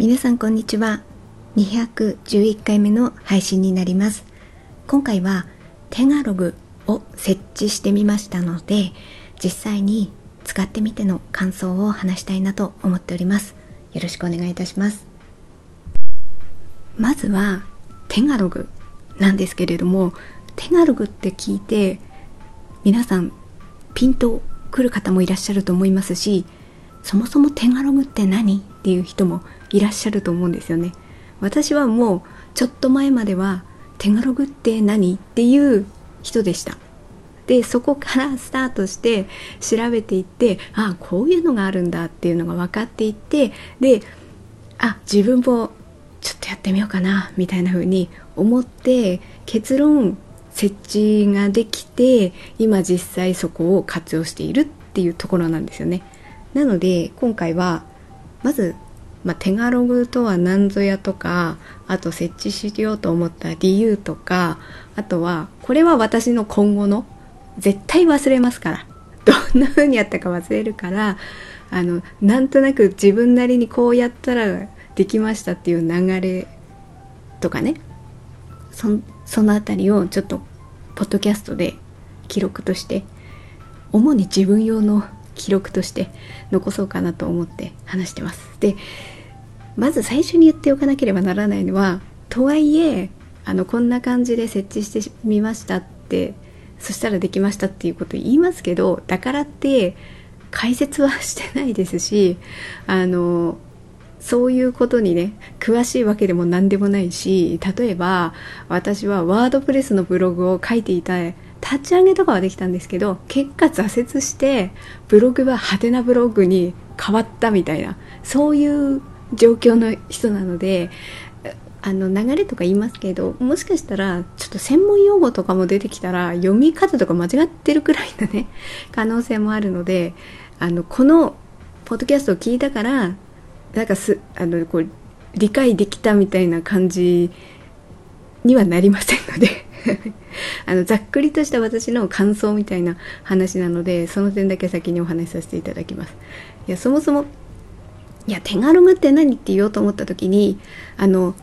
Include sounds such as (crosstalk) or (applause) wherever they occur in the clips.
皆さんこんにちは。211回目の配信になります。今回はテガログを設置してみましたので実際に使ってみての感想を話したいなと思っております。よろしくお願いいたします。まずはテガログなんですけれどもテガログって聞いて皆さんピンとくる方もいらっしゃると思いますしそもそもテガログって何っていう人もいらっしゃると思うんですよね。私はもうちょっと前まではテガログって何っていう人でした。でそこからスタートして調べていってああこういうのがあるんだっていうのが分かっていってであ自分もちょっとやってみようかなみたいな風に思って結論設置ができて今実際そこを活用しているっていうところなんですよね。なので今回はまず、まあ、テガログとは何ぞやとかあと設置しようと思った理由とかあとはこれは私の今後の絶対忘れますから。(laughs) どんな風にやったか忘れるからあのなんとなく自分なりにこうやったらできましたっていう流れとかね。そその辺りをちょっとポッドキャストで記録として主に自分用の記録として残そうかなと思って話してます。でまず最初に言っておかなければならないのはとはいえあのこんな感じで設置してみましたってそしたらできましたっていうこと言いますけどだからって解説はしてないですしあのそういうことにね詳しいわけでも何でもないし例えば私はワードプレスのブログを書いていた立ち上げとかはできたんですけど結果挫折してブログは派手なブログに変わったみたいなそういう状況の人なのであの流れとか言いますけどもしかしたらちょっと専門用語とかも出てきたら読み方とか間違ってるくらいのね可能性もあるのであのこのポッドキャストを聞いたからなんかすあのこう理解できたみたいな感じにはなりませんので。(laughs) あのざっくりとした私の感想みたいな話なのでその点だけ先にお話しさせていただきます。いやそもそもいや手軽がって何って言おうと思った時にあの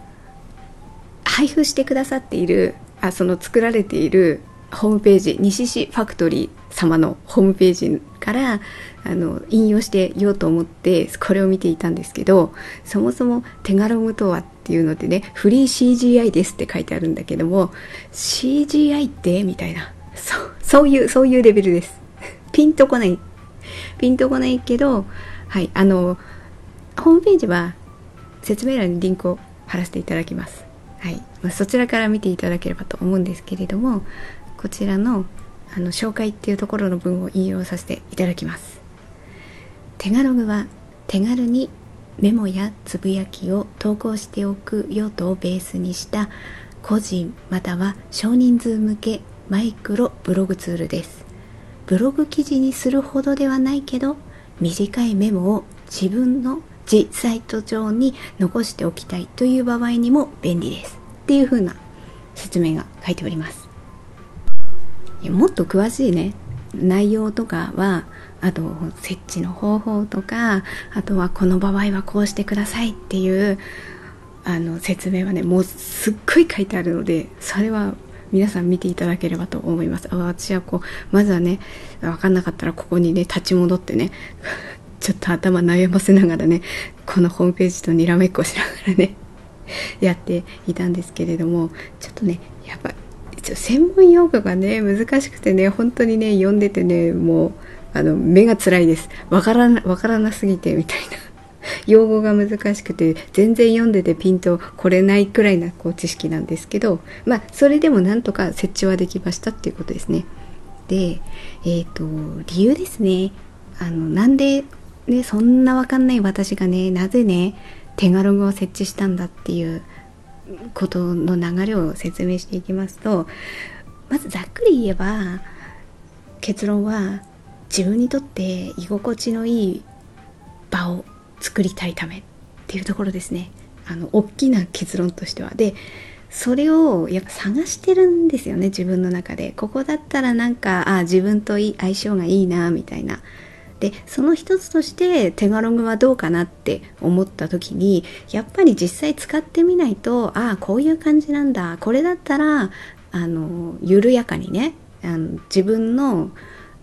配布してくださっているあその作られているホームページ西市ファクトリー様のホームページからあの引用してようと思ってこれを見ていたんですけどそもそもテガログとはっていうのでねフリー CGI ですって書いてあるんだけども CGI って？みたいな。そういうそういうレベルです。ピンとこない。ピンとこないけどはいあのホームページは説明欄にリンクを貼らせていただきます。はい、ま、そちらから見ていただければと思うんですけれどもこちらのあの紹介っていうところの文を引用させていただきます。手軽グは手軽にメモやつぶやきを投稿しておく用途をベースにした個人または少人数向けマイクロブログツールです。ブログ記事にするほどではないけど短いメモを自分の自サイト上に残しておきたいという場合にも便利です。っていう風な説明が書いております。もっと詳しいね。内容とかはあと設置の方法とかあとはこの場合はこうしてくださいっていうあの説明はねもうすっごい書いてあるのでそれは皆さん見ていただければと思います。私はこうまずはね分かんなかったらここにね立ち戻ってね (laughs) ちょっと頭悩ませながらねこのホームページとにらめっこしながらねやっていたんですけれどもちょっとねやっぱ専門用語がね難しくてね本当にね読んでてねもうあの目が辛いです。わからなわからなすぎてみたいな。(laughs) 用語が難しくて全然読んでてピンとこれないくらいなこう知識なんですけどまあそれでもなんとか設置はできましたっていうことですね。でえっ、ー、と理由ですね。あのなんでねそんなわかんない私がねなぜね手軽語を設置したんだっていうことの流れを説明していきますとまずざっくり言えば結論は自分にとって居心地のいい場を作りたいためっていうところですね。あの大きな結論としては。でそれをやっぱ探してるんですよね自分の中で。ここだったらなんかあ自分と相性がいいなみたいな。でその一つとして手軽グはどうかなって思った時にやっぱり実際使ってみないとああこういう感じなんだこれだったらあの緩やかにねあの自分の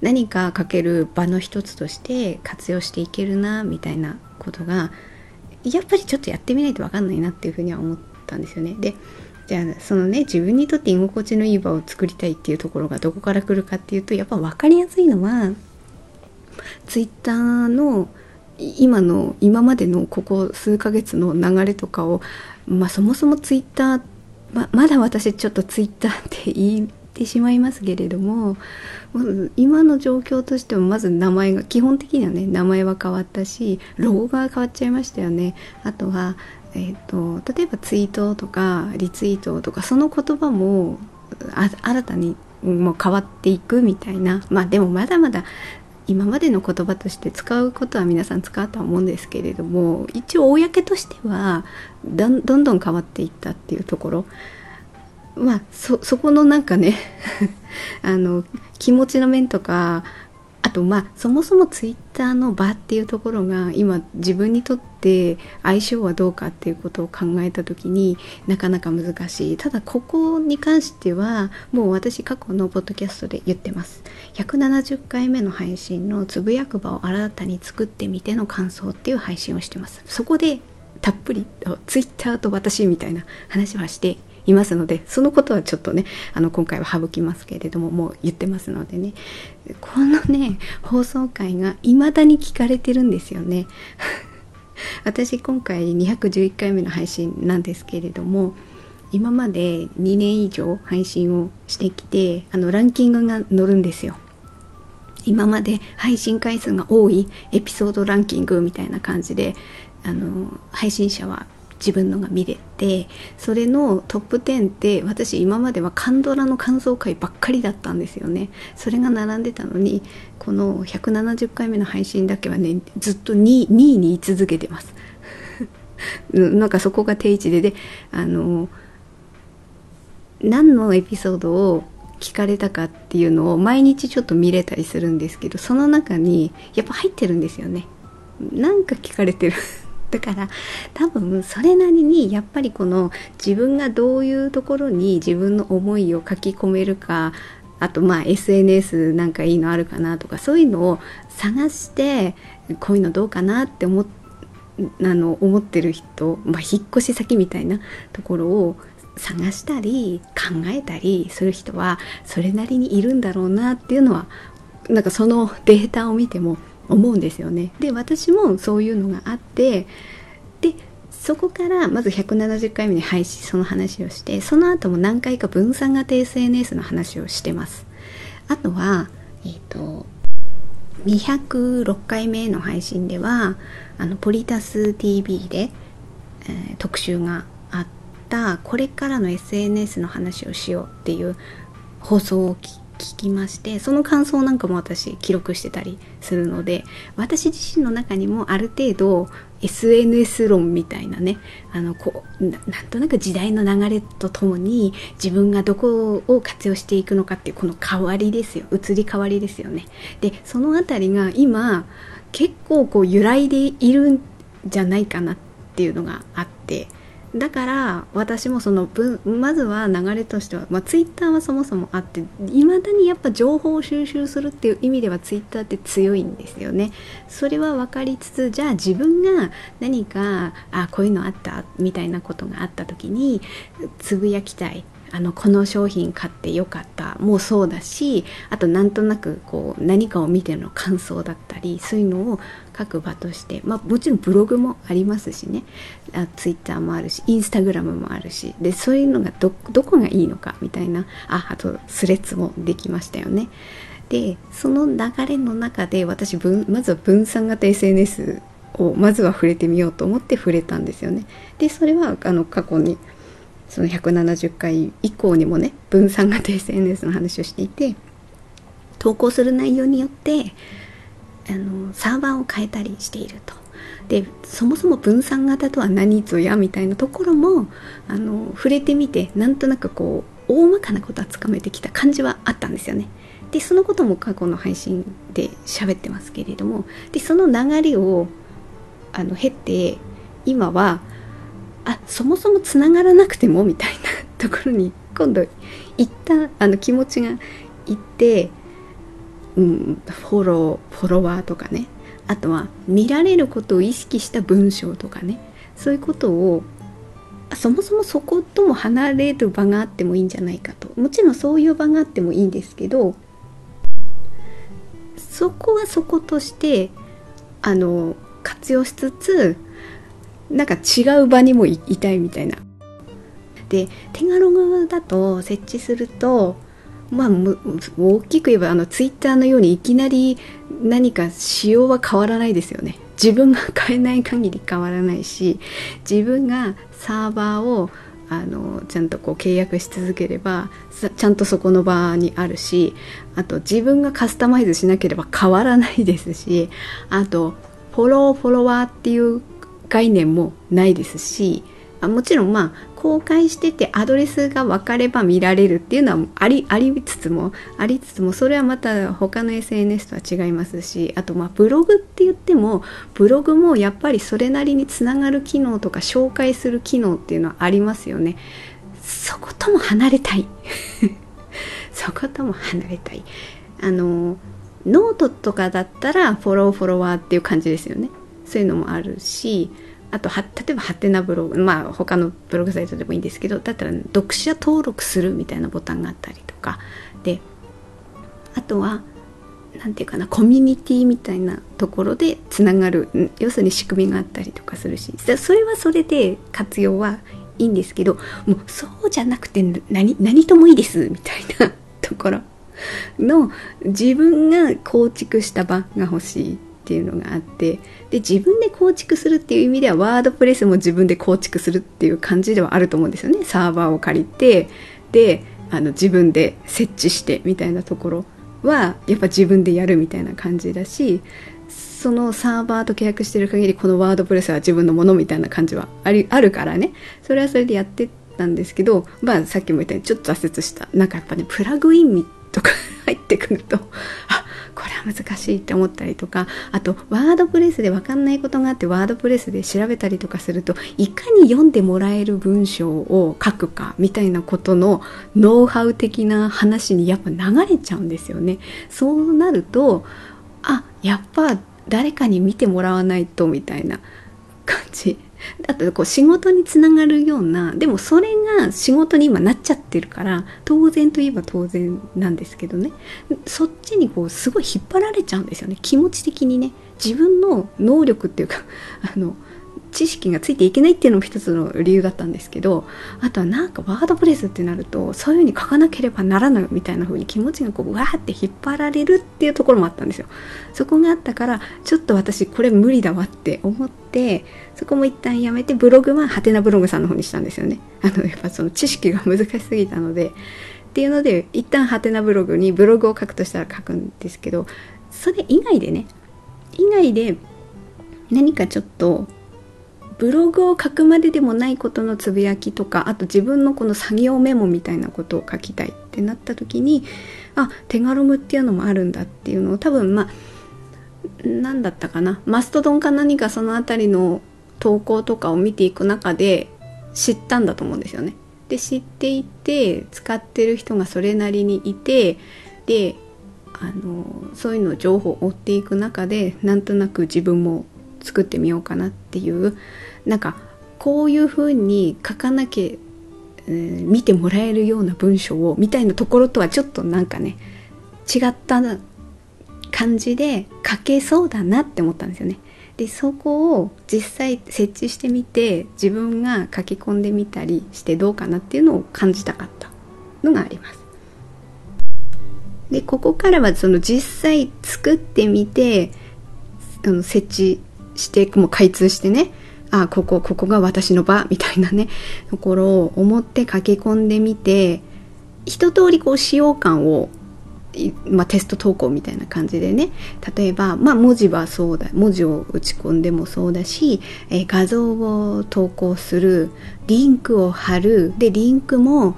何かかける場の一つとして活用していけるなみたいなことがやっぱりちょっとやってみないと分かんないなっていうふうには思ったんですよね。でじゃあそのね自分にとって居心地のいい場を作りたいっていうところがどこから来るかっていうとやっぱ分かりやすいのはツイッターの今の今までのここ数ヶ月の流れとかを、まあ、そもそもツイッターままだ私ちょっとツイッターって言ってしまいますけれども今の状況としてもまず名前が基本的にはね名前は変わったしロゴが変わっちゃいましたよね。あとはえーと、例えばツイートとかリツイートとかその言葉も新たにもう変わっていくみたいな。まあでもまだまだ今までの言葉として使うことは皆さん使うとは思うんですけれども一応公としてはどんどん変わっていったっていうところ。まあそこのなんかね (laughs) あの気持ちの面とかあとまあそもそもツイッターの場っていうところが今自分にとって相性はどうかっていうことを考えた時になかなか難しい。ただここに関してはもう私過去のポッドキャストで言ってます。170回目の配信のつぶやく場を新たに作ってみての感想っていう配信をしてます。そこでたっぷりツイッターと私みたいな話はしていますのでそのことはちょっとねあの今回は省きますけれどももう言ってますのでね。このね放送回が未だに聞かれてるんですよね。(laughs) 私今回211回目の配信なんですけれども今まで2年以上配信をしてきてあのランキングが載るんですよ。今まで配信回数が多いエピソードランキングみたいな感じであの配信者は自分のが見れてそれのトップ10って私今まではカンドラの感想会ばっかりだったんですよね。それが並んでたのにこの170回目の配信だけはねずっと 2, 2位に居続けてます。(laughs) なんかそこが定位置でであの何のエピソードを聞かれたかっていうのを毎日ちょっと見れたりするんですけどその中にやっぱ入ってるんですよね。なんか聞かれてる。だから多分それなりにやっぱりこの自分がどういうところに自分の思いを書き込めるかあとまあ SNS なんかいいのあるかなとかそういうのを探してこういうのどうかなって思っあの思ってる人、まあ、引っ越し先みたいなところを探したり考えたりする人はそれなりにいるんだろうなっていうのはなんかそのデータを見ても思うんですよね。で私もそういうのがあってでそこからまず170回目に配信その話をしてその後も何回か分散型 SNS の話をしてます。あとは、えーと、206回目の配信ではあのポリタス TV で、えー、特集があったこれからの SNS の話をしようっていう放送を聞きましてその感想なんかも私記録してたりするので私自身の中にもある程度 SNS 論みたいなねあのこうなんとなく時代の流れとともに自分がどこを活用していくのかっていうこの変わりですよ移り変わりですよね。でその辺りが今結構こう揺らいでいるんじゃないかなっていうのがあって。だから私もそのまずは流れとしては、まあ、ツイッターはそもそもあっていまだにやっぱ情報を収集するっていう意味ではツイッターって強いんですよね。それは分かりつつじゃあ自分が何かあこういうのあったみたいなことがあった時につぶやきたいあのこの商品買ってよかったもうそうだしあとなんとなくこう何かを見ての感想だったりそういうのを書く場として、まあ、もちろんブログもありますしねあツイッターもあるしインスタグラムもあるしでそういうのがどこがいいのかみたいなああとスレッズもできましたよね。でその流れの中で私まずは分散型 SNS をまずは触れてみようと思って触れたんですよね。でそれはあの過去にその170回以降にもね分散型 SNS の話をしていて投稿する内容によってあのサーバーを変えたりしていると。でそもそも分散型とは何ぞやみたいなところもあの触れてみてなんとなくこう大まかなことはつかめてきた感じはあったんですよね。でそのことも過去の配信で喋ってますけれどもでその流れをあの経て今はあそもそもつながらなくてもみたいな (laughs) ところに今度一旦あの気持ちがいって、うん、フォローフォロワーとかね。あとは見られることを意識した文章とかね。そういうことをそもそもそことも離れる場があってもいいんじゃないかと。もちろんそういう場があってもいいんですけどそこはそことしてあの活用しつつなんか違う場にもいたいみたいな。で手軽ロだと設置するとまあ大きく言えばあのツイッターのようにいきなり何か仕様は変わらないですよね。自分が変えない限り変わらないし自分がサーバーをあのちゃんとこう契約し続ければちゃんとそこの場にあるしあと自分がカスタマイズしなければ変わらないですしあとフォローフォロワーっていう概念もないですしもちろんまあ公開しててアドレスが分かれば見られるっていうのはありありつつもありつつもそれはまた他の SNS とは違いますしあとまあブログって言ってもブログもやっぱりそれなりにつながる機能とか紹介する機能っていうのはありますよね。そことも離れたい。(laughs) そことも離れたい。あのノートとかだったらフォローフォロワーっていう感じですよね。そういうのもあるしあとは例えばハテナブログまあ他のブログサイトでもいいんですけどだったら読者登録するみたいなボタンがあったりとか。であとは何て言うかなコミュニティみたいなところでつながる要するに仕組みがあったりとかするし。それはそれで活用はいいんですけどもうそうじゃなくて何何ともいいですみたいなところの自分が構築した場が欲しい。っていうのがあってで自分で構築するっていう意味ではワードプレスも自分で構築するっていう感じではあると思うんですよね。サーバーを借りてであの自分で設置してみたいなところはやっぱ自分でやるみたいな感じだしそのサーバーと契約してる限りこのワードプレスは自分のものみたいな感じはありあるからね。それはそれでやってたんですけどまあさっきも言ったようにちょっと挫折した。なんかやっぱねプラグインとか入ってくるとあこれは難しいって思ったりとかあとワードプレスで分かんないことがあってワードプレスで調べたりとかするといかに読んでもらえる文章を書くかみたいなことのノウハウ的な話にやっぱ流れちゃうんですよね。そうなるとあやっぱ誰かに見てもらわないとみたいな感じあとこう仕事につながるようなでもそれが仕事に今なっちゃってるから当然といえば当然なんですけどね。そっちにこうすごい引っ張られちゃうんですよね。気持ち的にね。自分の能力っていうかあの知識がついていけないっていうのも一つの理由だったんですけどあとはなんかワードプレスってなるとそういう風に書かなければならないみたいな風に気持ちがこうわーって引っ張られるっていうところもあったんですよ。そこがあったからちょっと私これ無理だわって思ってそこも一旦やめてブログはハテナブログさんの方にしたんですよね。あのやっぱその知識が難しすぎたので。っていうので一旦ハテナブログにブログを書くとしたら書くんですけどそれ以外でね以外で何かちょっとブログを書くまででもないことのつぶやきとかあと自分のこの作業メモみたいなことを書きたいってなった時にあ手軽ムっていうのもあるんだっていうのを多分まあ何だったかなマストドンか何かその辺りの投稿とかを見ていく中で知ったんだと思うんですよね。で知っていて使ってる人がそれなりにいてであのそういうの情報を追っていく中でなんとなく自分も作ってみようかなっていうなんかこういうふうに書かなきゃ、えー、見てもらえるような文章をみたいなところとはちょっとなんかね違った感じで書けそうだなって思ったんですよね。でそこを実際設置してみて自分が書き込んでみたりしてどうかなっていうのを感じたかったのがあります。でここからはその実際作ってみてあの設置してもう開通してねあここここが私の場みたいなね (laughs) ところを思って書き込んでみて一通りこう使用感をまあ、テスト投稿みたいな感じでね例えば、まあ、文字はそうだ文字を打ち込んでもそうだし、えー、画像を投稿するリンクを貼るでリンクも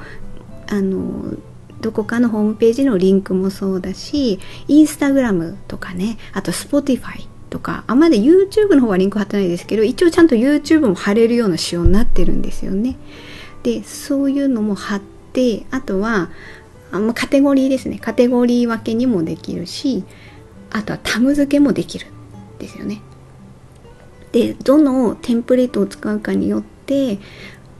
あのどこかのホームページのリンクもそうだしインスタグラムとかねあと Spotify とかあまだ YouTube の方はリンク貼ってないですけど一応ちゃんと YouTube も貼れるような仕様になってるんですよね。でそういうのも貼ってあとはあカテゴリーですね。カテゴリー分けにもできるしあとはタム付けもできるんですよね。でどのテンプレートを使うかによって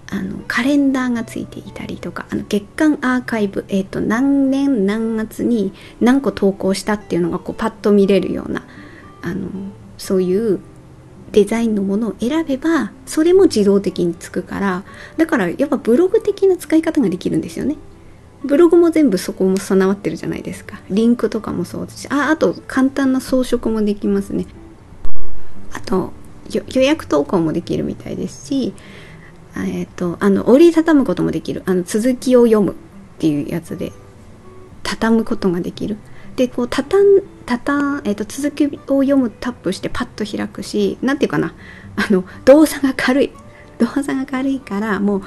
あのカレンダーがついていたりとかあの月間アーカイブ、えーと、何年何月に何個投稿したっていうのがこうパッと見れるようなあのそういうデザインのものを選べばそれも自動的につくからだからやっぱブログ的な使い方ができるんですよね。ブログも全部そこも備わってるじゃないですか。リンクとかもそうですし、あ、あと簡単な装飾もできますね。あと予約投稿もできるみたいですし、えっ、と、あの、折りたたむこともできる。あの、続きを読むっていうやつで、畳むことができる。で、こう、たたん、たたえ、ー、と、続きを読むタップしてパッと開くし、なんていうかな、あの、動作が軽い。動作が軽いから、もう、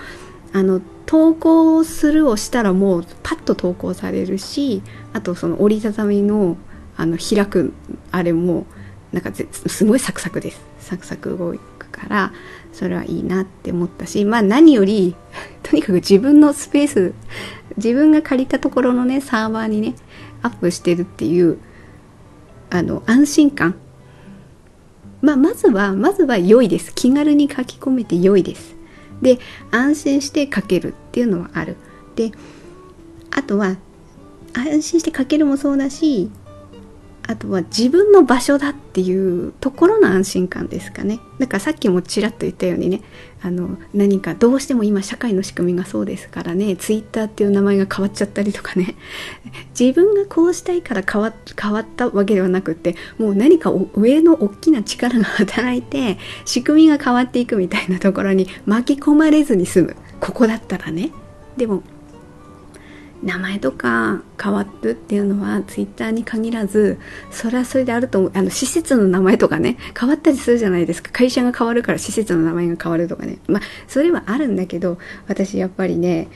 あの、投稿するをしたらもうパッと投稿されるし、あとその折りたたみの、あの、開く、あれも、なんかすごいサクサクです。サクサク動くからそれはいいなって思ったしまあ何より (laughs) とにかく自分のスペース自分が借りたところのねサーバーにねアップしてるっていうあの安心感。まあまずはまずは良いです。気軽に書き込めて良いです。で安心して書けるっていうのはある。であとは安心して書けるもそうだしあとは自分の場所だっていうところの安心感ですかね。だからさっきもちらっと言ったようにねあの何かどうしても今社会の仕組みがそうですからねツイッターっていう名前が変わっちゃったりとかね。(laughs) 自分がこうしたいから変わ変わったわけではなくってもう何か上の大きな力が働いて仕組みが変わっていくみたいなところに巻き込まれずに済む。ここだったらね。でも名前とか変わるっていうのはツイッターに限らずそれはそれであると思う。あの施設の名前とかね変わったりするじゃないですか。会社が変わるから施設の名前が変わるとかね。まあそれはあるんだけど私やっぱりね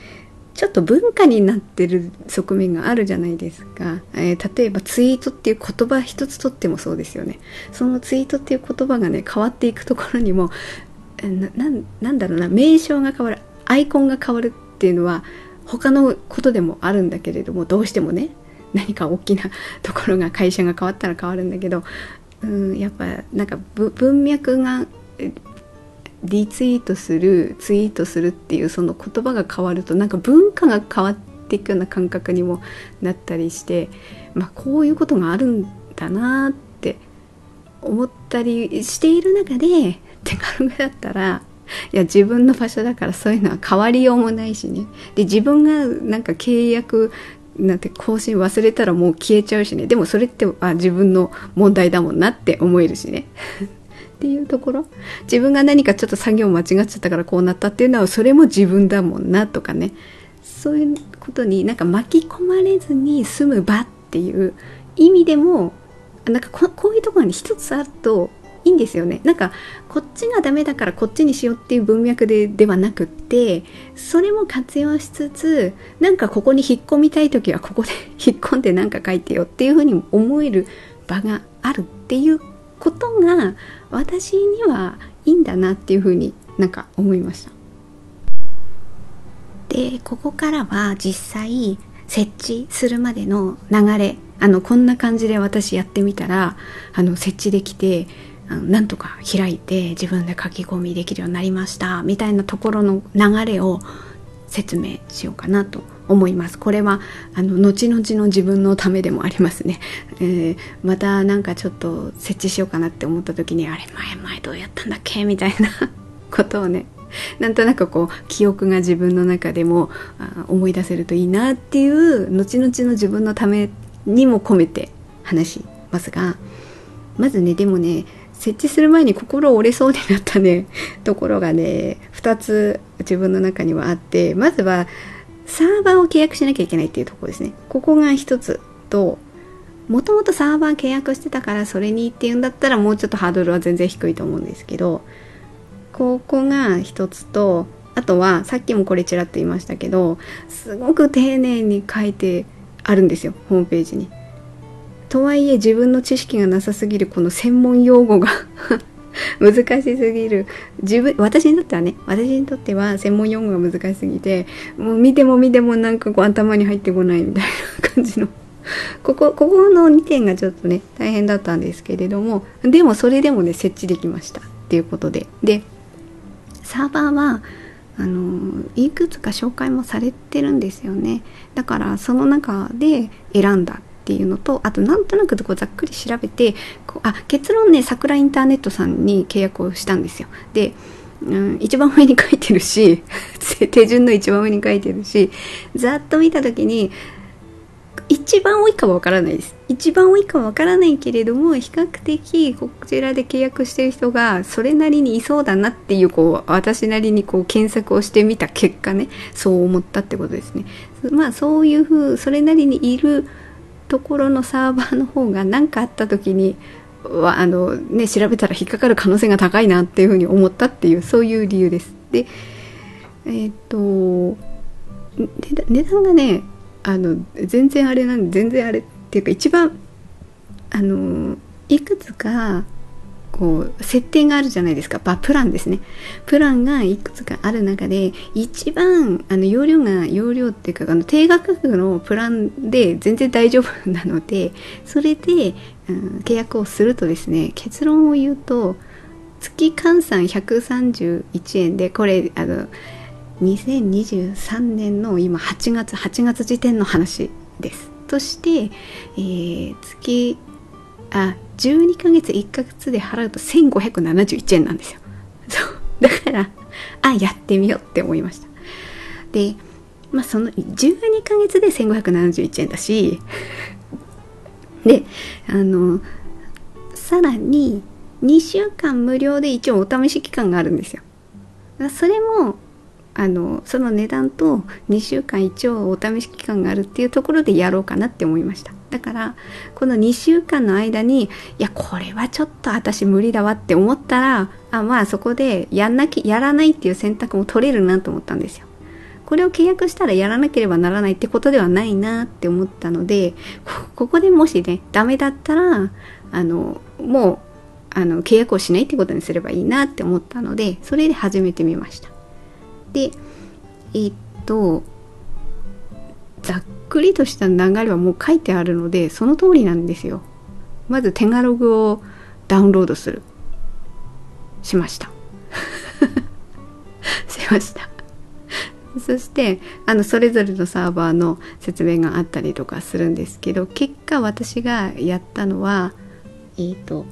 ちょっと文化になってる側面があるじゃないですか、えー、例えばツイートっていう言葉一つとってもそうですよね。そのツイートっていう言葉がね変わっていくところにもななんだろうな名称が変わるアイコンが変わるっていうのは他のことでもあるんだけれどもどうしてもね何か大きな (laughs) ところが会社が変わったら変わるんだけど、うん、やっぱなんか文脈がリツイートするツイートするっていうその言葉が変わるとなんか文化が変わっていくような感覚にもなったりして、まあ、こういうことがあるんだなって思ったりしている中で手軽だったらいや自分の場所だからそういうのは変わりようもないしね。で自分がなんか契約なんて更新忘れたらもう消えちゃうしね。でもそれってあ自分の問題だもんなって思えるしね。(laughs) っていうところ。自分が何かちょっと作業間違っちゃったからこうなったっていうのはそれも自分だもんなとかね。そういうことになんか巻き込まれずに済む場っていう意味でもなんかこういうところに一つあるといいんですよねなんかこっちがダメだからこっちにしようっていう文脈でではなくってそれも活用しつつなんかここに引っ込みたい時はここで (laughs) 引っ込んで何か書いてよっていうふうに思える場があるっていうことが私にはいいんだなっていうふうになんか思いました。でここからは実際設置するまでの流れあのこんな感じで私やってみたらあの設置できてなんとか開いて自分で書き込みできるようになりましたみたいなところの流れを説明しようかなと思います。これはあの後々の自分のためでもありますね、えー、またなんかちょっと設置しようかなって思った時にあれ前前どうやったんだっけみたいなことをね (laughs) なんとなくこう記憶が自分の中でも思い出せるといいなっていう後々の自分のためにも込めて話しますがまずねでもね設置する前に心折れそうになったね (laughs) ところがね2つ自分の中にはあってまずはサーバーを契約しなきゃいけないっていうところですねここが1つともともとサーバー契約してたからそれにっていうんだったらもうちょっとハードルは全然低いと思うんですけどここが1つとあとはさっきもこれちらっと言いましたけどすごく丁寧に書いてあるんですよホームページに。とはいえ自分の知識がなさすぎるこの専門用語が (laughs) 難しすぎる。自分私にとってはね私にとっては専門用語が難しすぎてもう見ても見てもなんかこう頭に入ってこないみたいな感じの。(laughs) ここここの2点がちょっとね大変だったんですけれどもでもそれでもね設置できました。っていうことで。でサーバーはあのいくつか紹介もされてるんですよね。だからその中で選んだ。ていうのとあとなんとなくこうざっくり調べてこうあ結論ね桜インターネットさんに契約をしたんですよ。でうん、一番上に書いてるし (laughs) 手順の一番上に書いてるしざっと見た時に一番多いかはわからないです。一番多いかはわからないけれども比較的こちらで契約してる人がそれなりにいそうだなっていうこう私なりにこう検索をしてみた結果ねそう思ったってことですね。まあそういうふうそれなりにいるところのサーバーの方が何かあった時にはあのね調べたら引っかかる可能性が高いなっていうふうに思ったっていうそういう理由です。でえっ、と値段がねあの全然あれなんで全然あれっていうか一番あのいくつかこう設定があるじゃないですか、まあ、プランですねプランがいくつかある中で一番あの容量が容量っていうかあの低価格のプランで全然大丈夫なのでそれで、うん、契約をするとですね結論を言うと月換算131円でこれあの2023年の今8月8月時点の話です。として、えー、月あ12ヶ月1ヶ月で払うと1571円なんですよ。そうだからあやってみようって思いました。でまあその12ヶ月で1571円だし (laughs) であのさらに2週間無料で一応お試し期間があるんですよ。それもあのその値段と2週間一応お試し期間があるっていうところでやろうかなって思いました。だからこの2週間の間にいやこれはちょっと私無理だわって思ったらあまあそこでやんなきやらないっていう選択も取れるなと思ったんですよ。これを契約したらやらなければならないってことではないなって思ったのでここでもしねダメだったらあのもうあの契約をしないってことにすればいいなって思ったのでそれで始めてみました。でえ、っとざっくりとした流れはもう書いてあるのでその通りなんですよ。まず手ガログをダウンロードする。しました。(laughs) しました。そしてあのそれぞれのサーバーの説明があったりとかするんですけど結果私がやったのはえっ、ー、と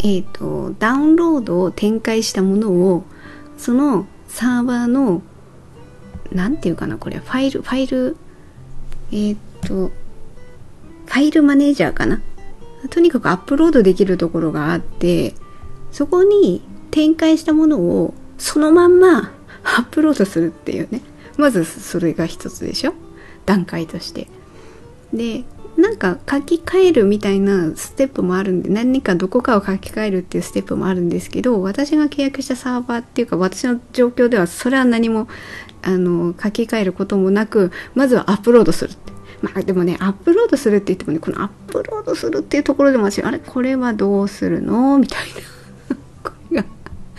えっ、ー、とダウンロードを展開したものをそのサーバーの何て言うかなこれ。ファイルファイルえー、っとファイルマネージャーかな。とにかくアップロードできるところがあってそこに展開したものをそのまんま (laughs) アップロードするっていうね。まずそれが一つでしょ。段階として。でなんか書き換えるみたいなステップもあるんで何かどこかを書き換えるっていうステップもあるんですけど私が契約したサーバーっていうか私の状況ではそれは何もあの書き換えることもなくまずはアップロードするまあでもねアップロードするって言ってもねこのアップロードするっていうところでも私あれこれはどうするの？みたいな。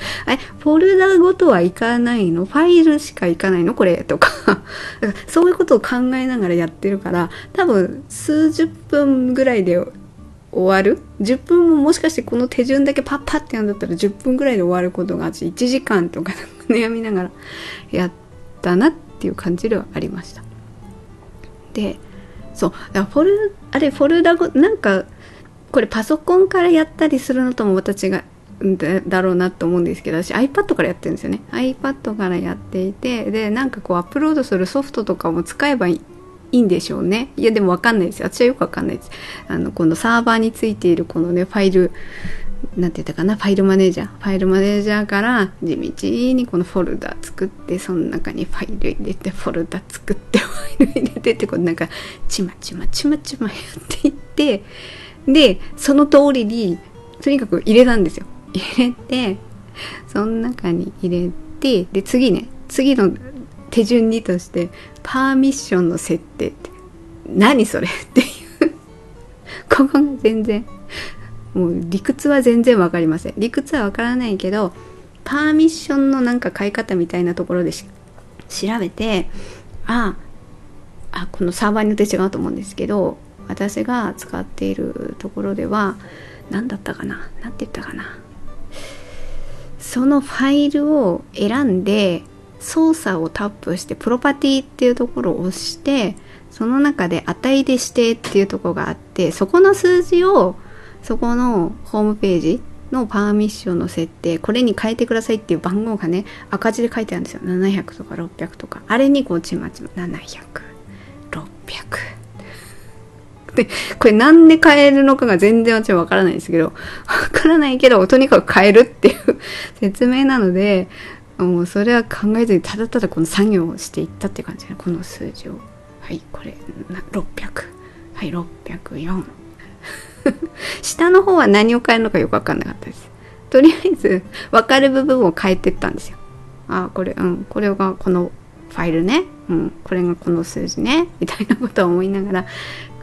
(laughs) えフォルダごとはいかないの？ファイルしかいかないの？これとか。(laughs) そういうことを考えながらやってるから多分数十分ぐらいで終わる？10分ももしかしてこの手順だけパッパってやんだったら10分ぐらいで終わることがあ1時間とか悩みながらやったなっていう感じではありました。でそうだフォルあれフォルダごなんかこれパソコンからやったりするのともまた違う。だろうなと思うんですけど私 iPad からやってるんですよね。iPad からやっていてでなんかこうアップロードするソフトとかも使えばいいんでしょうね。いやでも分かんないです私はよく分かんないです。あのこのサーバーについているこのねファイルなんて言ったかな？ファイルマネージャー。ファイルマネージャーから地道にこのフォルダ作ってその中にファイル入れてフォルダ作ってファイル入れてってこうなんかちまちまちまちまやっていってでその通りにとにかく入れたんですよ。入れてその中に入れてで次ね次の手順にとしてパーミッションの設定って何それ？(laughs) っていう。ここが全然もう理屈は全然わかりません。理屈はわからないけどパーミッションのなんか買い方みたいなところで調べてああこのサーバーによって違うと思うんですけど私が使っているところでは何だったかな？何て言ったかな？そのファイルを選んで操作をタップしてプロパティっていうところを押してその中で値で指定っていうとこがあってそこの数字をそこのホームページのパーミッションの設定これに変えてくださいっていう番号がね赤字で書いてあるんですよ。700とか600とか。あれにこうちまちま。700。600でこれなんで変えるのかが全然私わからないんですけどわからないけどとにかく変えるっていう説明なのでもうそれは考えずにただただこの作業をしていったって感じでこの数字を。はいこれ600はい604 (laughs) 下の方は何を変えるのかよく分かんなかったです。とりあえず分かる部分を変えてったんですよ。あこれうんこれがこのファイルね、うん、これがこの数字ね。(laughs) みたいなことを思いながら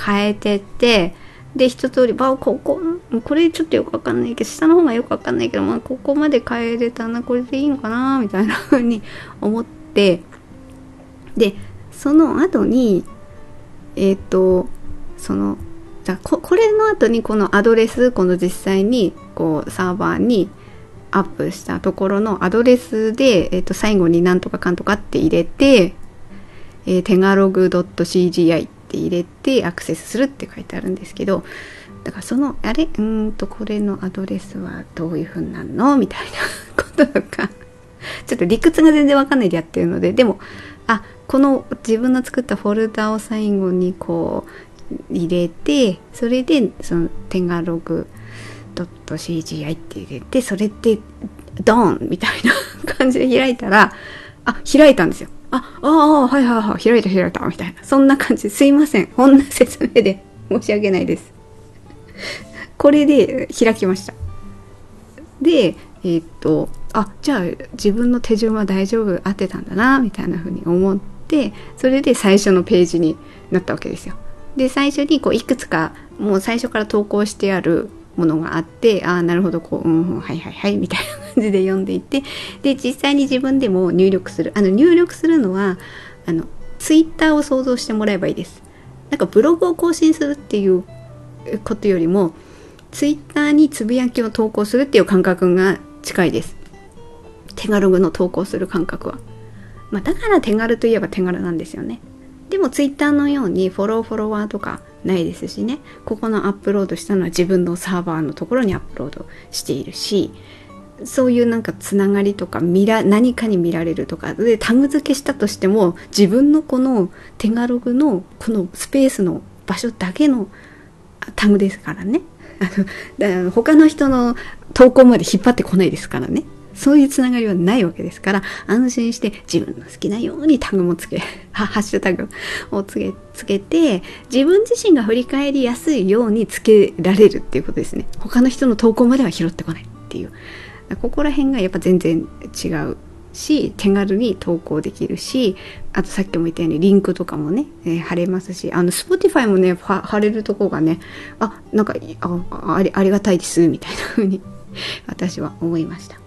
変えてってで一通りばこここれちょっとよくわかんないけど下の方がよくわかんないけど、まあ、ここまで変えれたなこれでいいのかなみたいな風に思ってでその後にえっ、ー、とそのじゃここれの後にこのアドレスこの実際にこうサーバーにアップしたところのアドレスで、えー、と最後になんとかかんとかって入れて、えー、テガログ .cgi って入れてアクセスするって書いてあるんですけどだからそのあれ？うんとこれのアドレスはどういう風になるの？みたいな (laughs) こととかちょっと理屈が全然わかんないでやってるのででもあこの自分の作ったフォルダを最後にこう入れてそれでそのテガログ .cgi って入れてそれってドーンみたいな感じで開いたらあ開いたんですよ。あああはいはいはい開いた開いたみたいな。そんな感じすいません。こんな説明で (laughs) 申し訳ないです。これで開きました。でえー、っとあじゃあ自分の手順は大丈夫合ってたんだなみたいな風に思ってそれで最初のページになったわけですよ。で最初にこういくつかもう最初から投稿してあるものがあってああなるほどこう、うん、はいはいはいみたいな感じで読んでいってで実際に自分でも入力する。あの入力するのはあのツイッターを想像してもらえばいいです。なんかブログを更新するっていうことよりもツイッターにつぶやきを投稿するっていう感覚が近いです。手軽の投稿する感覚は、まあ、だから手軽といえば手軽なんですよね。でもツイッターのようにフォローフォロワーとかないですしね。ここのアップロードしたのは自分のサーバーのところにアップロードしているしそういうなんかつながりとか見ら何かに見られるとかでタグ付けしたとしても自分のこの手軽のこのスペースの場所だけのタグですからね。あのだ他の人の投稿まで引っ張ってこないですからね。そういうつながりはないわけですから、安心して自分の好きなようにタグもつけ、(laughs) ハッシュタグをつけ、つけて、自分自身が振り返りやすいようにつけられるっていうことですね。他の人の投稿までは拾ってこないっていう。ここら辺がやっぱ全然違うし、手軽に投稿できるし、あとさっきも言ったようにリンクとかもね、えー、貼れますし、あの、Spotify もね、貼れるとこがね、あ、なんかああり、がたいです、みたいな風に私は思いました。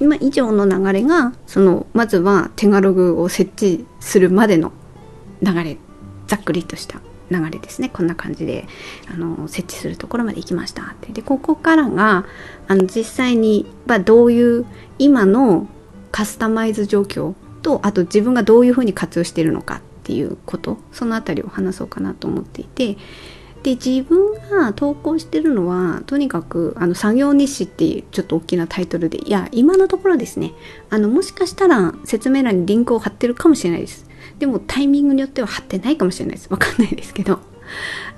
今以上の流れがそのまずはテガログを設置するまでの流れざっくりとした流れですね。こんな感じであの設置するところまで行きました。ってでここからがあの実際に、まあ、どういう今のカスタマイズ状況とあと自分がどういうふうに活用しているのかっていうことその辺りを話そうかなと思っていてで自分が投稿してるのはとにかくあの作業日誌っていうちょっと大きなタイトルでいや今のところですね。あのもしかしたら説明欄にリンクを貼ってるかもしれないです。でもタイミングによっては貼ってないかもしれないです。わかんないですけど。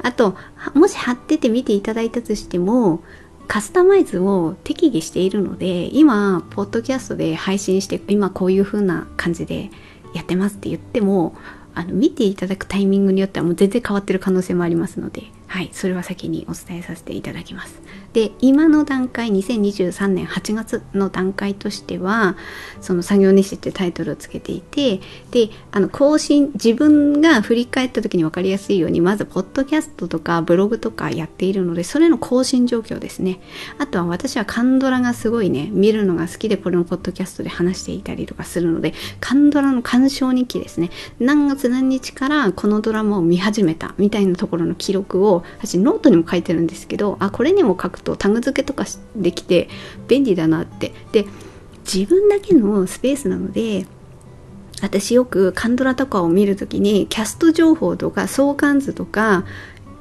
あともし貼ってて見ていただいたとしてもカスタマイズを適宜しているので今ポッドキャストで配信して今こういう風な感じでやってますって言ってもあの見ていただくタイミングによってはもう全然変わってる可能性もありますので、はい、それは先にお伝えさせていただきます。で今の段階2023年8月の段階としてはその作業日誌ってタイトルをつけていてであの更新自分が振り返った時に分かりやすいようにまずポッドキャストとかブログとかやっているのでそれの更新状況ですね。あとは私は韓ドラがすごいね見るのが好きでこれのポッドキャストで話していたりとかするので韓ドラの鑑賞日記ですね。何月何日からこのドラマを見始めたみたいなところの記録を私ノートにも書いてるんですけどあこれにも書くとタグ付けとかできて便利だなって。で自分だけのスペースなので私よく韓ドラとかを見る時にキャスト情報とか相関図とか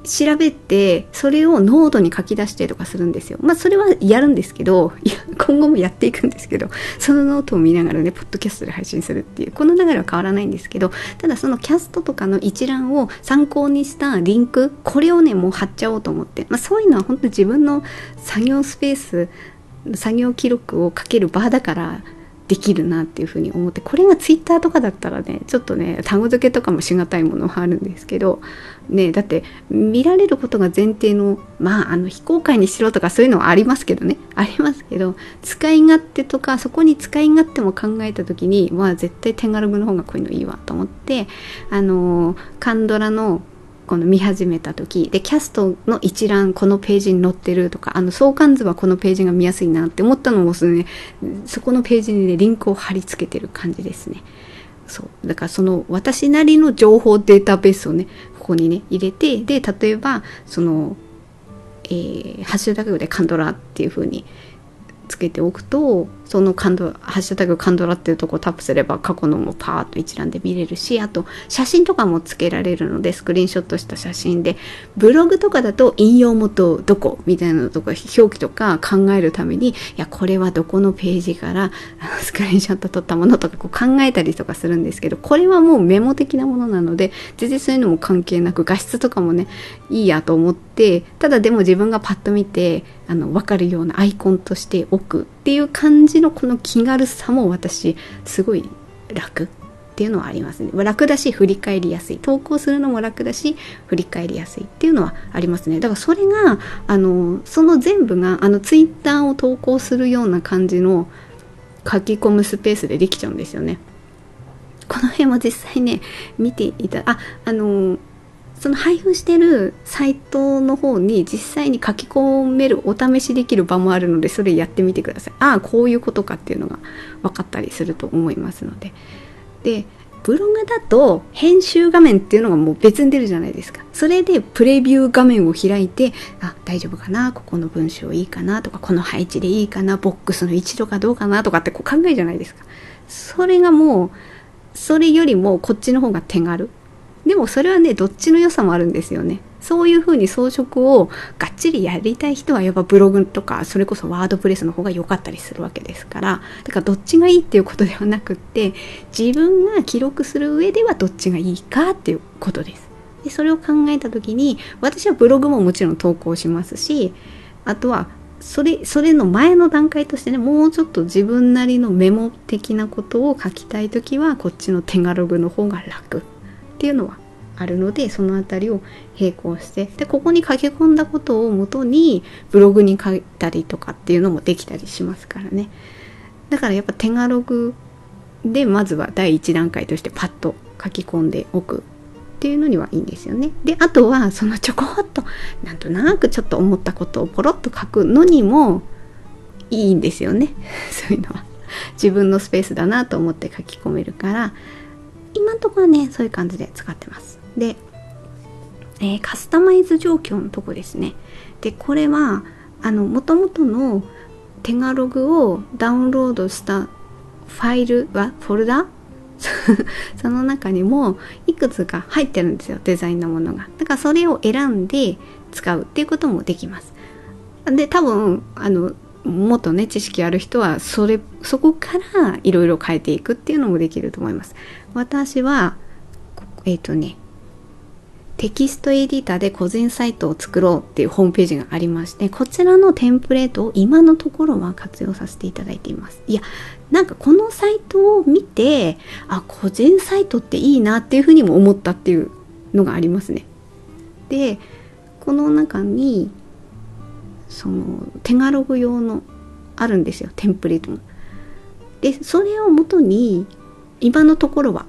調べてそれをノートに書き出してとかするんですよ。まあそれはやるんですけど (laughs) 今後もやっていくんですけど (laughs) そのノートを見ながらねポッドキャストで配信するっていうこの流れは変わらないんですけどただそのキャストとかの一覧を参考にしたリンクこれをねもう貼っちゃおうと思って、まあ、そういうのは本当自分の作業スペース作業記録をかける場だからできるなっていうふうに思ってこれがツイッターとかだったらねちょっとねタグ付けとかもしがたいものはあるんですけどねだって見られることが前提のまああの非公開にしろとかそういうのはありますけどね。ありますけど使い勝手とかそこに使い勝手も考えた時にまあ絶対テンガルグの方がこういうのいいわと思ってあのカンドラのこの見始めた時でキャストの一覧このページに載ってるとかあの相関図はこのページが見やすいなって思ったのもそねそこのページにねリンクを貼り付けてる感じですね。そう。だからその私なりの情報データベースをねここにね入れてで例えばその、えー、ハッシュタグでカンドラっていう風につけておくとそのカンドハッシュタグカンドラっていうとこをタップすれば過去のもパーッと一覧で見れるしあと写真とかもつけられるのでスクリーンショットした写真でブログとかだと引用元どこみたいなのとか表記とか考えるためにいやこれはどこのページから (laughs) スクリーンショット撮ったものとかこう考えたりとかするんですけどこれはもうメモ的なものなので全然そういうのも関係なく画質とかもねいいやと思ってただでも自分がパッと見てあの分かるようなアイコンとして置くっていう感じのこの気軽さも私すごい楽っていうのはありますね。楽だし振り返りやすい。投稿するのも楽だし振り返りやすいっていうのはありますね。だからそれがあのその全部があのツイッターを投稿するような感じの書き込むスペースでできちゃうんですよね。この辺は実際ね見ていたああのその配布してるサイトの方に実際に書き込めるお試しできる場もあるのでそれやってみてください。ああこういうことかっていうのが分かったりすると思いますので。でブログだと編集画面っていうのがもう別に出るじゃないですか。それでプレビュー画面を開いてあ大丈夫かな？ここの文章いいかな？とかこの配置でいいかな？ボックスの位置とかどうかな？とかってこう考えじゃないですか。それがもうそれよりもこっちの方が手軽。でもそれはねどっちの良さもあるんですよね。そういうふうに装飾をがっちりやりたい人はやっぱブログとかそれこそワードプレスの方が良かったりするわけですから。だからどっちがいいっていうことではなくって自分が記録する上ではどっちがいいかっていうことです。でそれを考えた時に私はブログももちろん投稿しますしあとはそれそれの前の段階としてねもうちょっと自分なりのメモ的なことを書きたい時はこっちのテガログの方が楽。っていうのはあるのでその辺りを並行してでここに書き込んだことをもとにブログに書いたりとかっていうのもできたりしますからねだからやっぱ手ガログでまずは第一段階としてパッと書き込んでおくっていうのにはいいんですよね。であとはそのちょこっとなんとなくちょっと思ったことをポロッと書くのにもいいんですよね (laughs) そういうのは。自分のスペースだなと思って書き込めるから今んところはねそういう感じで使ってます。で、えー、カスタマイズ状況のとこですね。でこれはあの元々のテガログをダウンロードしたファイルはフォルダ？(laughs) その中にもいくつか入ってるんですよデザインのものが。だからそれを選んで使うっていうこともできます。で多分あのもっとね知識ある人はそれそこからいろいろ変えていくっていうのもできると思います。私はえっ、ー、とねテキストエディターで個人サイトを作ろうっていうホームページがありましてこちらのテンプレートを今のところは活用させていただいています。いやなんかこのサイトを見てあ個人サイトっていいなっていうふうにも思ったっていうのがありますね。でこの中にその手ガログ用のあるんですよテンプレートも。でそれをもとに今のところは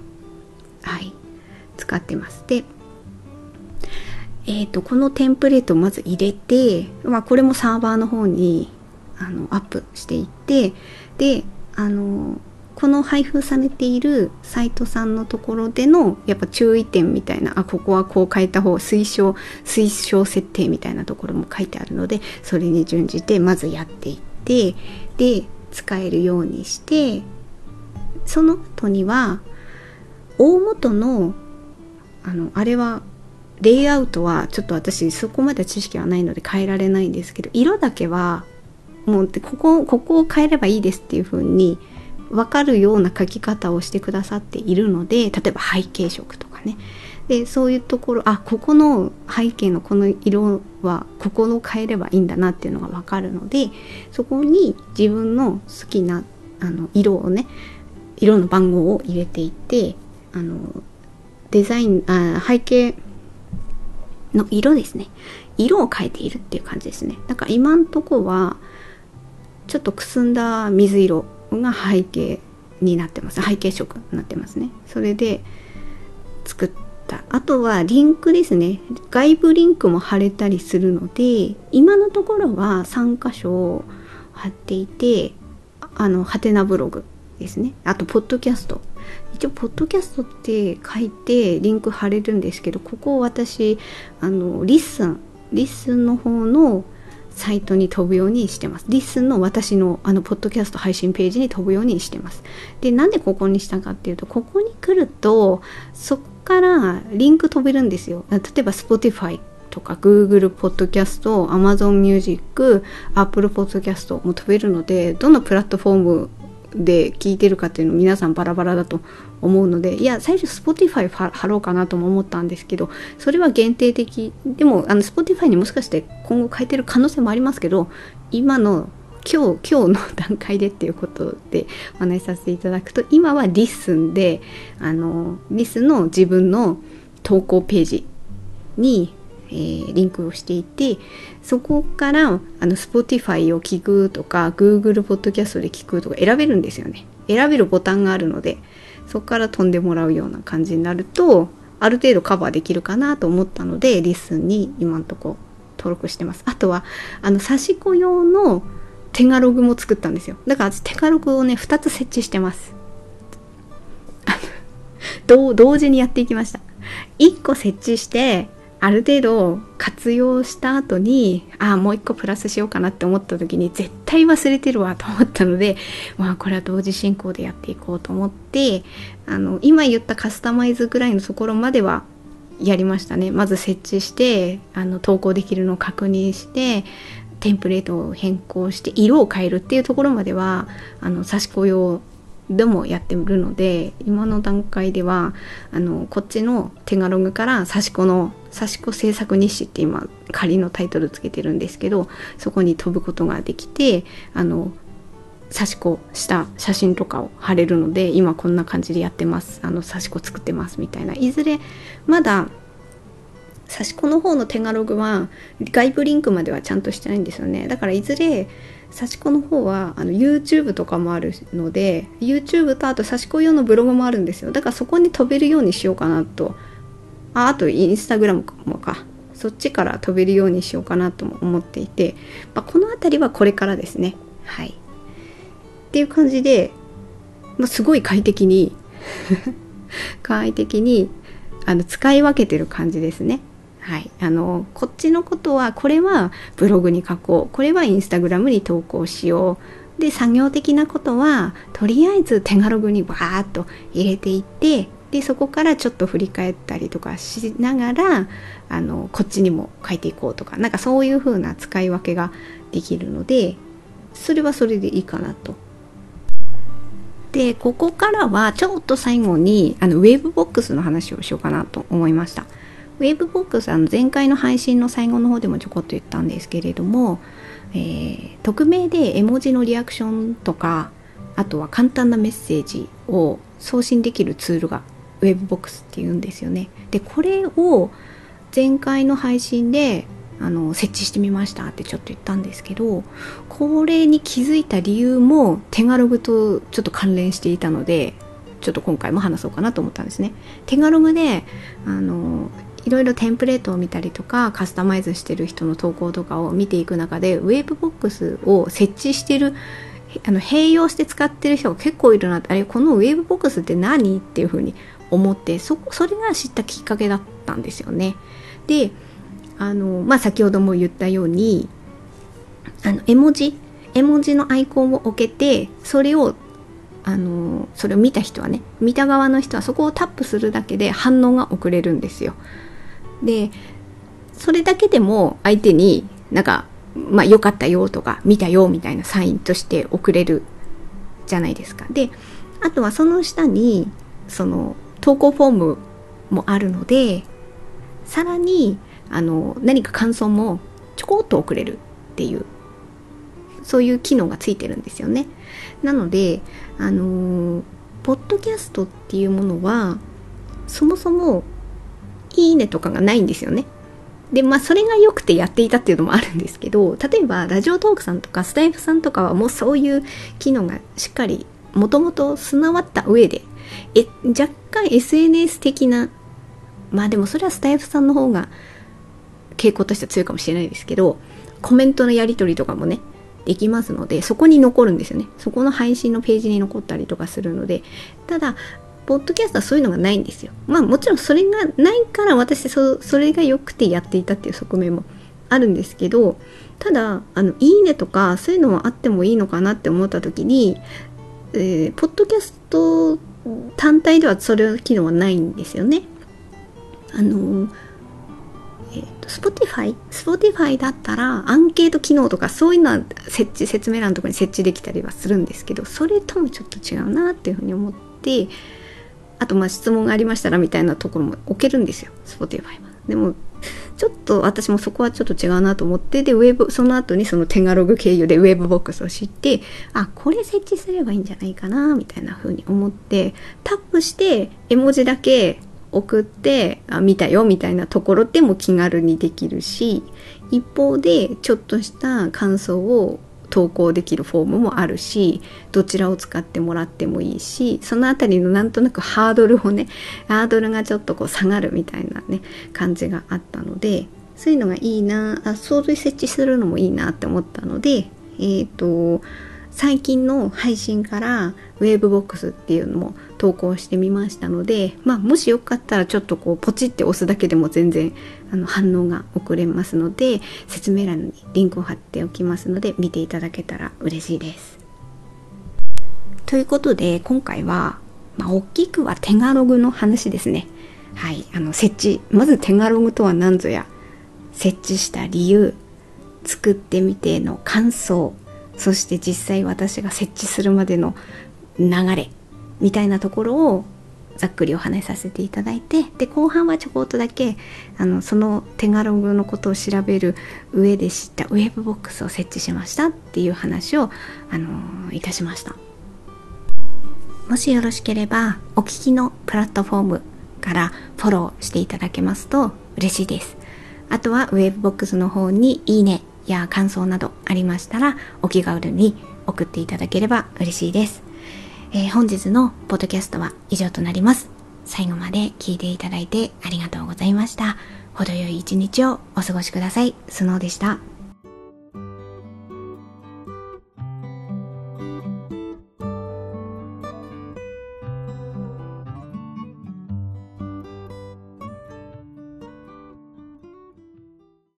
はい使ってます。でえーと、このテンプレートをまず入れて、まあ、これもサーバーの方にあのアップしていってであのこの配布されているサイトさんのところでのやっぱ注意点みたいなあここはこう変えた方推奨推奨設定みたいなところも書いてあるのでそれに準じてまずやっていってで使えるようにしてその後には大元のあのあれはレイアウトはちょっと私そこまで知識はないので変えられないんですけど色だけはもうここここを変えればいいですっていう風に分かるような書き方をしてくださっているので例えば背景色とかね。でそういうところあここの背景のこの色はここを変えればいいんだなっていうのが分かるのでそこに自分の好きなあの色をね色の番号を入れていってあのデザインあ背景の色ですね。色を変えているっていう感じですね。だから今んとこはちょっとくすんだ水色。が背景になってます。背景色になってますね。それで作った。あとはリンクですね。外部リンクも貼れたりするので今のところは3箇所貼っていてあのはてなブログですね。あとポッドキャスト。一応ポッドキャストって書いてリンク貼れるんですけどここを私あの LISTEN。LISTENの方のサイトに飛ぶようにしてます。 LISTENの私のあのポッドキャスト配信ページに飛ぶようにしてます。で、なんでここにしたかっていうと、ここに来ると、そこからリンク飛べるんですよ。例えば Spotify とか Google Podcast、Amazon Music、Apple Podcast も飛べるので、どのプラットフォームで聞いてるかっていうの皆さんバラバラだと思うのでいや最初 Spotify 貼ろうかなとも思ったんですけどそれは限定的でもあの Spotify にもしかして今後変えてる可能性もありますけど今の今日今日の段階でっていうことでお話しさせていただくと今はリスンであのリスの自分の投稿ページにえー、リンクをしていてそこからあの Spotify を聞くとか Google Podcast で聞くとか選べるんですよね。選べるボタンがあるのでそこから飛んでもらうような感じになるとある程度カバーできるかなと思ったのでリスンに今んとこ登録してます。あとはあの差し子用の手ガログも作ったんですよ。だから手ガログをね2つ設置してます。同時にやっていきました。1個設置してある程度活用した後にああもう一個プラスしようかなって思った時に絶対忘れてるわと思ったので (laughs) まあこれは同時進行でやっていこうと思ってあの今言ったカスタマイズぐらいのところまではやりましたね。まず設置してあの投稿できるのを確認してテンプレートを変更して色を変えるっていうところまではあの差し子用でもやってるので今の段階ではあのこっちのテガログから刺し子の刺し子制作日誌って今仮のタイトルつけてるんですけどそこに飛ぶことができてあの刺し子した写真とかを貼れるので今こんな感じでやってます。あの刺し子作ってますみたいな。いずれまだ刺し子の方のテガログは外部リンクまではちゃんとしてないんですよね。だからいずれ刺し子の方はあの YouTube とかもあるので YouTube とあと刺し子用のブログもあるんですよ。だからそこに飛べるようにしようかなと。ああとインスタグラムもか。そっちから飛べるようにしようかなとも思っていて、まあ、この辺りはこれからですね。はい。っていう感じで、まあ、すごい快適に (laughs) 快適にあの使い分けてる感じですね。はい、あのこっちのことはこれはブログに書こうこれはインスタグラムに投稿しようで作業的なことはとりあえず手軽グにバーッと入れていってでそこからちょっと振り返ったりとかしながらあのこっちにも書いていこうとかなんかそういう風な使い分けができるのでそれはそれでいいかなと。でここからはちょっと最後にあのウェブボックスの話をしようかなと思いました。ウェブボックスあの前回の配信の最後の方でもちょこっと言ったんですけれども、えー、匿名で絵文字のリアクションとかあとは簡単なメッセージを送信できるツールがウェブボックスっていうんですよね。でこれを前回の配信であの設置してみましたってちょっと言ったんですけどこれに気づいた理由もテガログとちょっと関連していたのでちょっと今回も話そうかなと思ったんですね。テガログであのいろいろテンプレートを見たりとかカスタマイズしてる人の投稿とかを見ていく中でウェーブボックスを設置してるあの併用して使ってる人が結構いるなってあれこのウェーブボックスって何っていうふうに思ってそそれが知ったきっかけだったんですよね。であの、まあ、先ほども言ったようにあの絵文字絵文字のアイコンを置けてそれをあのそれを見た人はね見た側の人はそこをタップするだけで反応が送れるんですよ。でそれだけでも相手になんかまあ良かったよとか見たよみたいなサインとして送れるじゃないですか。であとはその下にその投稿フォームもあるのでさらにあの何か感想もちょこっと送れるっていうそういう機能がついてるんですよね。なのであのポッドキャストっていうものはそもそもいいねとかがないんですよね。でまあそれが良くてやっていたっていうのもあるんですけど例えばラジオトークさんとかスタイフさんとかはもうそういう機能がしっかりもともと備わった上でえ若干 SNS 的なまあでもそれはスタイフさんの方が傾向としては強いかもしれないですけどコメントのやり取りとかもねできますのでそこに残るんですよねそこの配信のページに残ったりとかするのでただポッドキャストはそういうのがないんですよまあもちろんそれがないから私そそれが良くてやっていたっていう側面もあるんですけどただあのいいねとかそういうのはあってもいいのかなって思った時に、えー、ポッドキャスト単体ではそれ機能はないんですよねあのえーと、Spotify? Spotify だったらアンケート機能とかそういうのは設置説明欄とこに設置できたりはするんですけどそれともちょっと違うなっていうふうに思ってあとまあ質問がありましたらみたいなところも置けるんですよ Spotify は。でもちょっと私もそこはちょっと違うなと思ってでウェブその後にそのテガログ経由でウェブボックスを知ってあこれ設置すればいいんじゃないかなみたいな風に思ってタップして絵文字だけ送ってあ見たよみたいなところでも気軽にできるし一方でちょっとした感想を投稿できるフォームもあるしどちらを使ってもらってもいいしその辺りのなんとなくハードルをねハードルがちょっとこう下がるみたいなね感じがあったのでそういうのがいいなあそういう設置するのもいいなって思ったのでえっ、ー、と最近の配信からウェーブボックスっていうのも投稿してみましたので、まあ、もしよかったらちょっとこうポチって押すだけでも全然あの反応が送れますので説明欄にリンクを貼っておきますので見ていただけたら嬉しいです。ということで今回は、まあ、大きくはテガログの話ですね。はい、あの設置まずテガログとは何ぞや設置した理由作ってみての感想そして実際私が設置するまでの流れみたいなところをざっくりお話しさせていただいてで後半はちょこっとだけあのそのテガログのことを調べる上で知ったウェブボックスを設置しましたっていう話を、あのいたしました。もしよろしければお聞きのプラットフォームからフォローしていただけますと嬉しいです。あとはウェブボックスの方にいいねや感想などありましたらお気軽に送っていただければ嬉しいです。えー、本日のポッドキャストは以上となります。最後まで聞いていただいてありがとうございました。程よい一日をお過ごしください。スノーでした。